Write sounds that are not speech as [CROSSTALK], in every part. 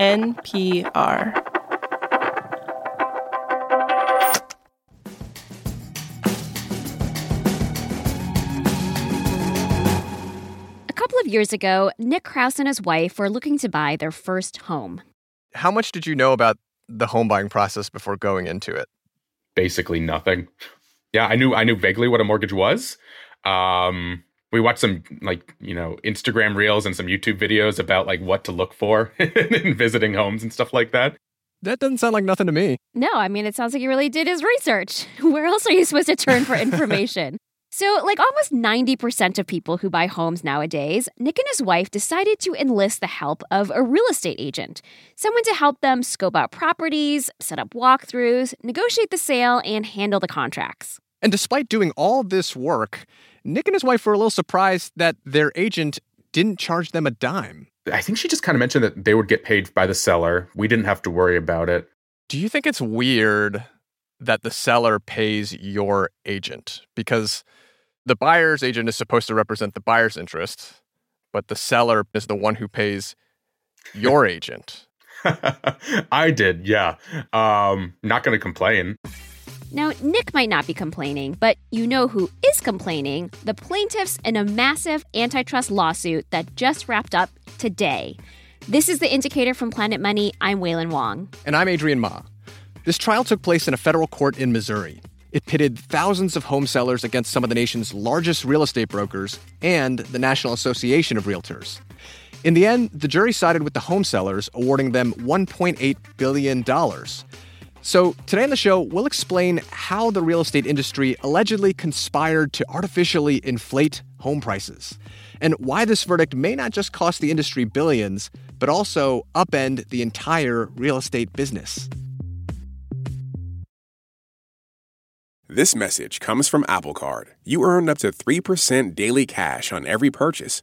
NPR. A couple of years ago, Nick Kraus and his wife were looking to buy their first home. How much did you know about the home buying process before going into it? Basically nothing. Yeah, I knew I knew vaguely what a mortgage was. Um, we watched some like you know Instagram reels and some YouTube videos about like what to look for [LAUGHS] in visiting homes and stuff like that. That doesn't sound like nothing to me. No, I mean, it sounds like he really did his research. [LAUGHS] Where else are you supposed to turn for [LAUGHS] information? so, like almost 90% of people who buy homes nowadays, Nick and his wife decided to enlist the help of a real estate agent, someone to help them scope out properties, set up walkthroughs, negotiate the sale, and handle the contracts. And despite doing all this work, Nick and his wife were a little surprised that their agent didn't charge them a dime. I think she just kind of mentioned that they would get paid by the seller. We didn't have to worry about it. Do you think it's weird that the seller pays your agent? Because the buyer's agent is supposed to represent the buyer's interest, but the seller is the one who pays your [LAUGHS] agent. I did, yeah. Um, not going to complain. Now, Nick might not be complaining, but you know who is complaining the plaintiffs in a massive antitrust lawsuit that just wrapped up today. This is the indicator from Planet Money. I'm Wailin Wong. And I'm Adrian Ma. This trial took place in a federal court in Missouri. It pitted thousands of home sellers against some of the nation's largest real estate brokers and the National Association of Realtors. In the end, the jury sided with the home sellers, awarding them $1.8 billion. So, today on the show, we'll explain how the real estate industry allegedly conspired to artificially inflate home prices, and why this verdict may not just cost the industry billions, but also upend the entire real estate business. This message comes from Apple Card. You earn up to 3% daily cash on every purchase.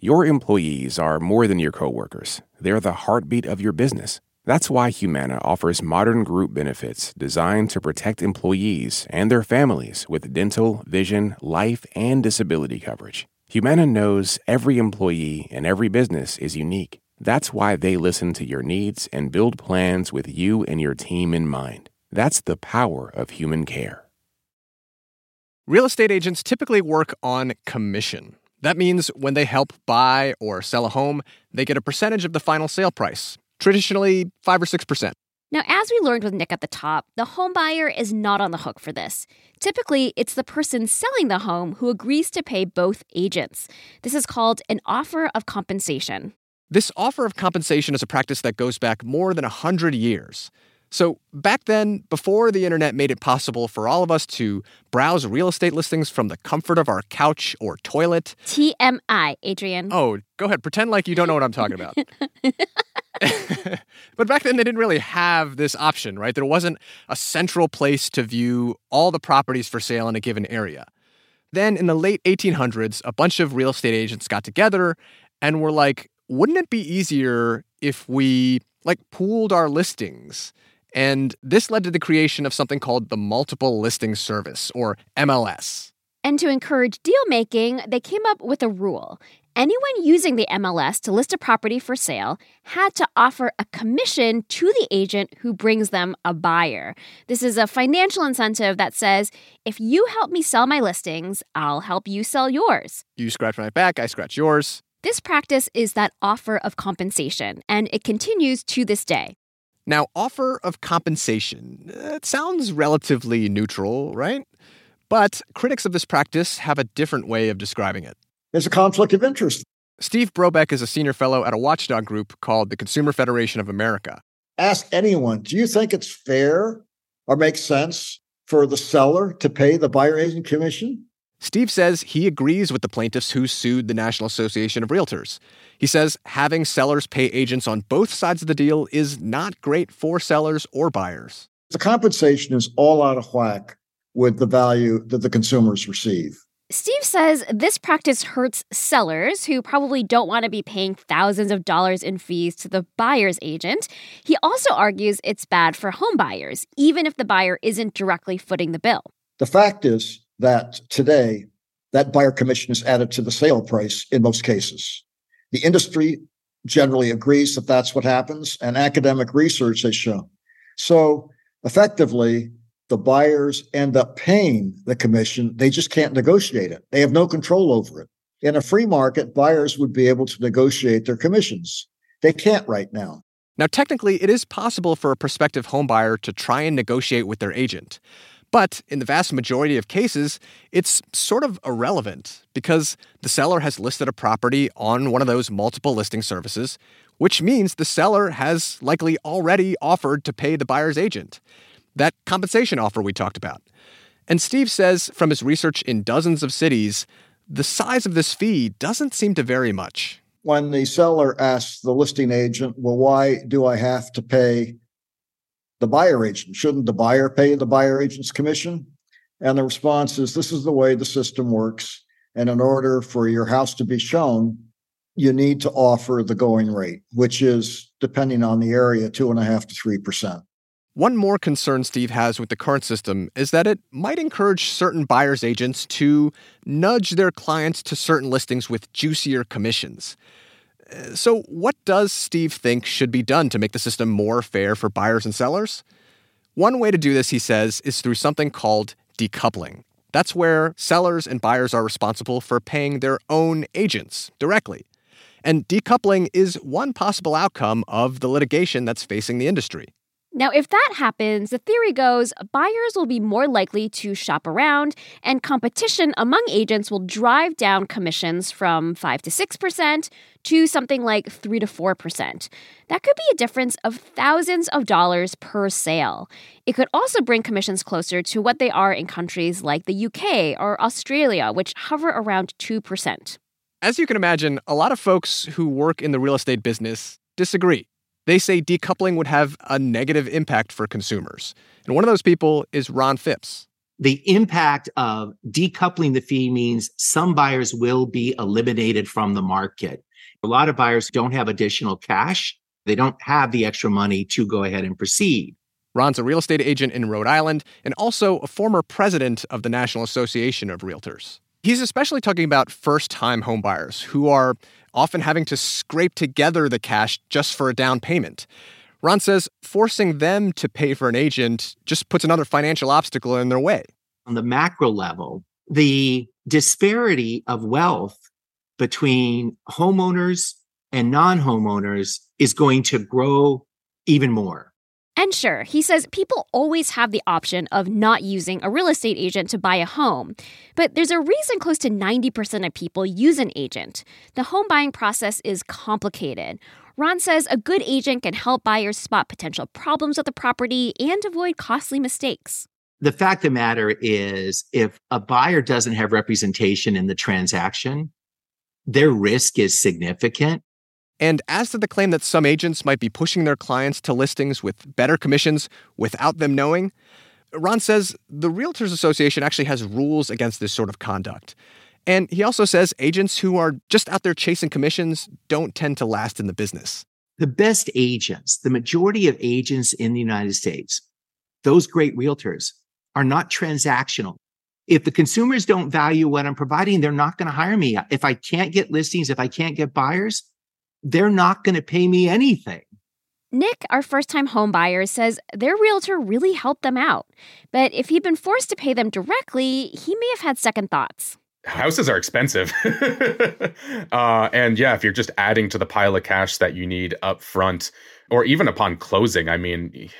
Your employees are more than your coworkers. They're the heartbeat of your business. That's why Humana offers modern group benefits designed to protect employees and their families with dental, vision, life, and disability coverage. Humana knows every employee and every business is unique. That's why they listen to your needs and build plans with you and your team in mind. That's the power of human care. Real estate agents typically work on commission. That means when they help buy or sell a home, they get a percentage of the final sale price, traditionally 5 or 6%. Now, as we learned with Nick at the top, the home buyer is not on the hook for this. Typically, it's the person selling the home who agrees to pay both agents. This is called an offer of compensation. This offer of compensation is a practice that goes back more than 100 years. So, back then, before the internet made it possible for all of us to browse real estate listings from the comfort of our couch or toilet. TMI, Adrian. Oh, go ahead. Pretend like you don't know what I'm talking about. [LAUGHS] [LAUGHS] but back then, they didn't really have this option, right? There wasn't a central place to view all the properties for sale in a given area. Then, in the late 1800s, a bunch of real estate agents got together and were like, wouldn't it be easier if we like pooled our listings? And this led to the creation of something called the Multiple Listing Service, or MLS. And to encourage deal making, they came up with a rule. Anyone using the MLS to list a property for sale had to offer a commission to the agent who brings them a buyer. This is a financial incentive that says if you help me sell my listings, I'll help you sell yours. You scratch my back, I scratch yours. This practice is that offer of compensation, and it continues to this day. Now, offer of compensation, eh, it sounds relatively neutral, right? But critics of this practice have a different way of describing it. There's a conflict of interest. Steve Brobeck is a senior fellow at a watchdog group called the Consumer Federation of America. Ask anyone, do you think it's fair or makes sense for the seller to pay the buyer agent commission? Steve says he agrees with the plaintiffs who sued the National Association of Realtors. He says having sellers pay agents on both sides of the deal is not great for sellers or buyers. The compensation is all out of whack with the value that the consumers receive. Steve says this practice hurts sellers who probably don't want to be paying thousands of dollars in fees to the buyer's agent. He also argues it's bad for home buyers, even if the buyer isn't directly footing the bill. The fact is that today, that buyer commission is added to the sale price in most cases. The industry generally agrees that that's what happens, and academic research has shown. So effectively, the buyers end up paying the commission. They just can't negotiate it. They have no control over it. In a free market, buyers would be able to negotiate their commissions. They can't right now. Now, technically, it is possible for a prospective homebuyer to try and negotiate with their agent. But in the vast majority of cases, it's sort of irrelevant because the seller has listed a property on one of those multiple listing services, which means the seller has likely already offered to pay the buyer's agent that compensation offer we talked about. And Steve says from his research in dozens of cities, the size of this fee doesn't seem to vary much. When the seller asks the listing agent, Well, why do I have to pay the buyer agent? Shouldn't the buyer pay the buyer agent's commission? And the response is, This is the way the system works. And in order for your house to be shown, you need to offer the going rate, which is, depending on the area, two and a half to three percent. One more concern Steve has with the current system is that it might encourage certain buyer's agents to nudge their clients to certain listings with juicier commissions. So, what does Steve think should be done to make the system more fair for buyers and sellers? One way to do this, he says, is through something called decoupling. That's where sellers and buyers are responsible for paying their own agents directly. And decoupling is one possible outcome of the litigation that's facing the industry. Now, if that happens, the theory goes buyers will be more likely to shop around, and competition among agents will drive down commissions from 5 to 6% to something like 3 to 4%. That could be a difference of thousands of dollars per sale. It could also bring commissions closer to what they are in countries like the UK or Australia, which hover around 2%. As you can imagine, a lot of folks who work in the real estate business disagree. They say decoupling would have a negative impact for consumers. And one of those people is Ron Phipps. The impact of decoupling the fee means some buyers will be eliminated from the market. A lot of buyers don't have additional cash. They don't have the extra money to go ahead and proceed. Ron's a real estate agent in Rhode Island and also a former president of the National Association of Realtors. He's especially talking about first time homebuyers who are often having to scrape together the cash just for a down payment. Ron says forcing them to pay for an agent just puts another financial obstacle in their way. On the macro level, the disparity of wealth between homeowners and non homeowners is going to grow even more. And sure, he says people always have the option of not using a real estate agent to buy a home. But there's a reason close to 90% of people use an agent. The home buying process is complicated. Ron says a good agent can help buyers spot potential problems with the property and avoid costly mistakes. The fact of the matter is, if a buyer doesn't have representation in the transaction, their risk is significant and as to the claim that some agents might be pushing their clients to listings with better commissions without them knowing, Ron says the Realtors Association actually has rules against this sort of conduct. And he also says agents who are just out there chasing commissions don't tend to last in the business. The best agents, the majority of agents in the United States, those great realtors are not transactional. If the consumers don't value what I'm providing, they're not going to hire me. If I can't get listings, if I can't get buyers, they're not going to pay me anything. Nick, our first time home buyer, says their realtor really helped them out. But if he'd been forced to pay them directly, he may have had second thoughts. Houses are expensive. [LAUGHS] uh, and yeah, if you're just adding to the pile of cash that you need up front, or even upon closing, I mean,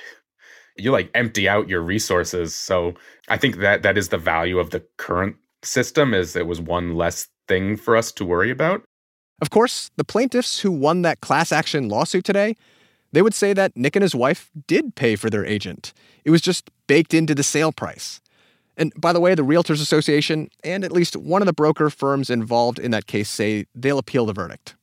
you like empty out your resources. So I think that that is the value of the current system is it was one less thing for us to worry about. Of course, the plaintiffs who won that class action lawsuit today, they would say that Nick and his wife did pay for their agent. It was just baked into the sale price. And by the way, the Realtors Association and at least one of the broker firms involved in that case say they'll appeal the verdict.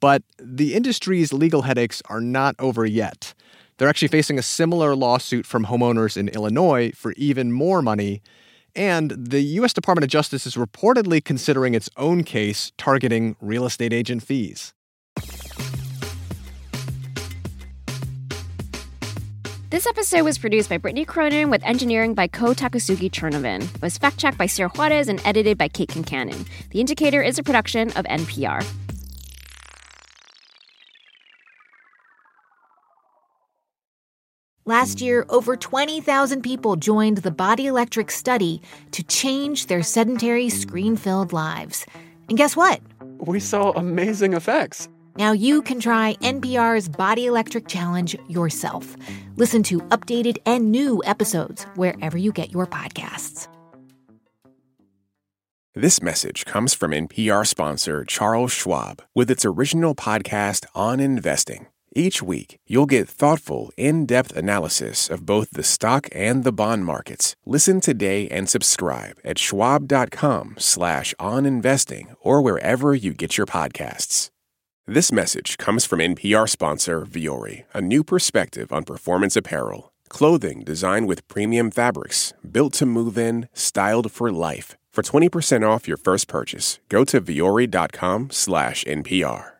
But the industry's legal headaches are not over yet. They're actually facing a similar lawsuit from homeowners in Illinois for even more money. And the U.S. Department of Justice is reportedly considering its own case targeting real estate agent fees. This episode was produced by Brittany Cronin with engineering by Ko Takasugi Czernowin. Was fact checked by Sierra Juarez and edited by Kate Concannon. The Indicator is a production of NPR. Last year, over 20,000 people joined the Body Electric study to change their sedentary, screen filled lives. And guess what? We saw amazing effects. Now you can try NPR's Body Electric Challenge yourself. Listen to updated and new episodes wherever you get your podcasts. This message comes from NPR sponsor Charles Schwab with its original podcast on investing. Each week, you'll get thoughtful, in depth analysis of both the stock and the bond markets. Listen today and subscribe at schwab.com slash on investing or wherever you get your podcasts. This message comes from NPR sponsor Vuori, a new perspective on performance apparel. Clothing designed with premium fabrics, built to move in, styled for life. For 20% off your first purchase, go to vuori.com slash NPR.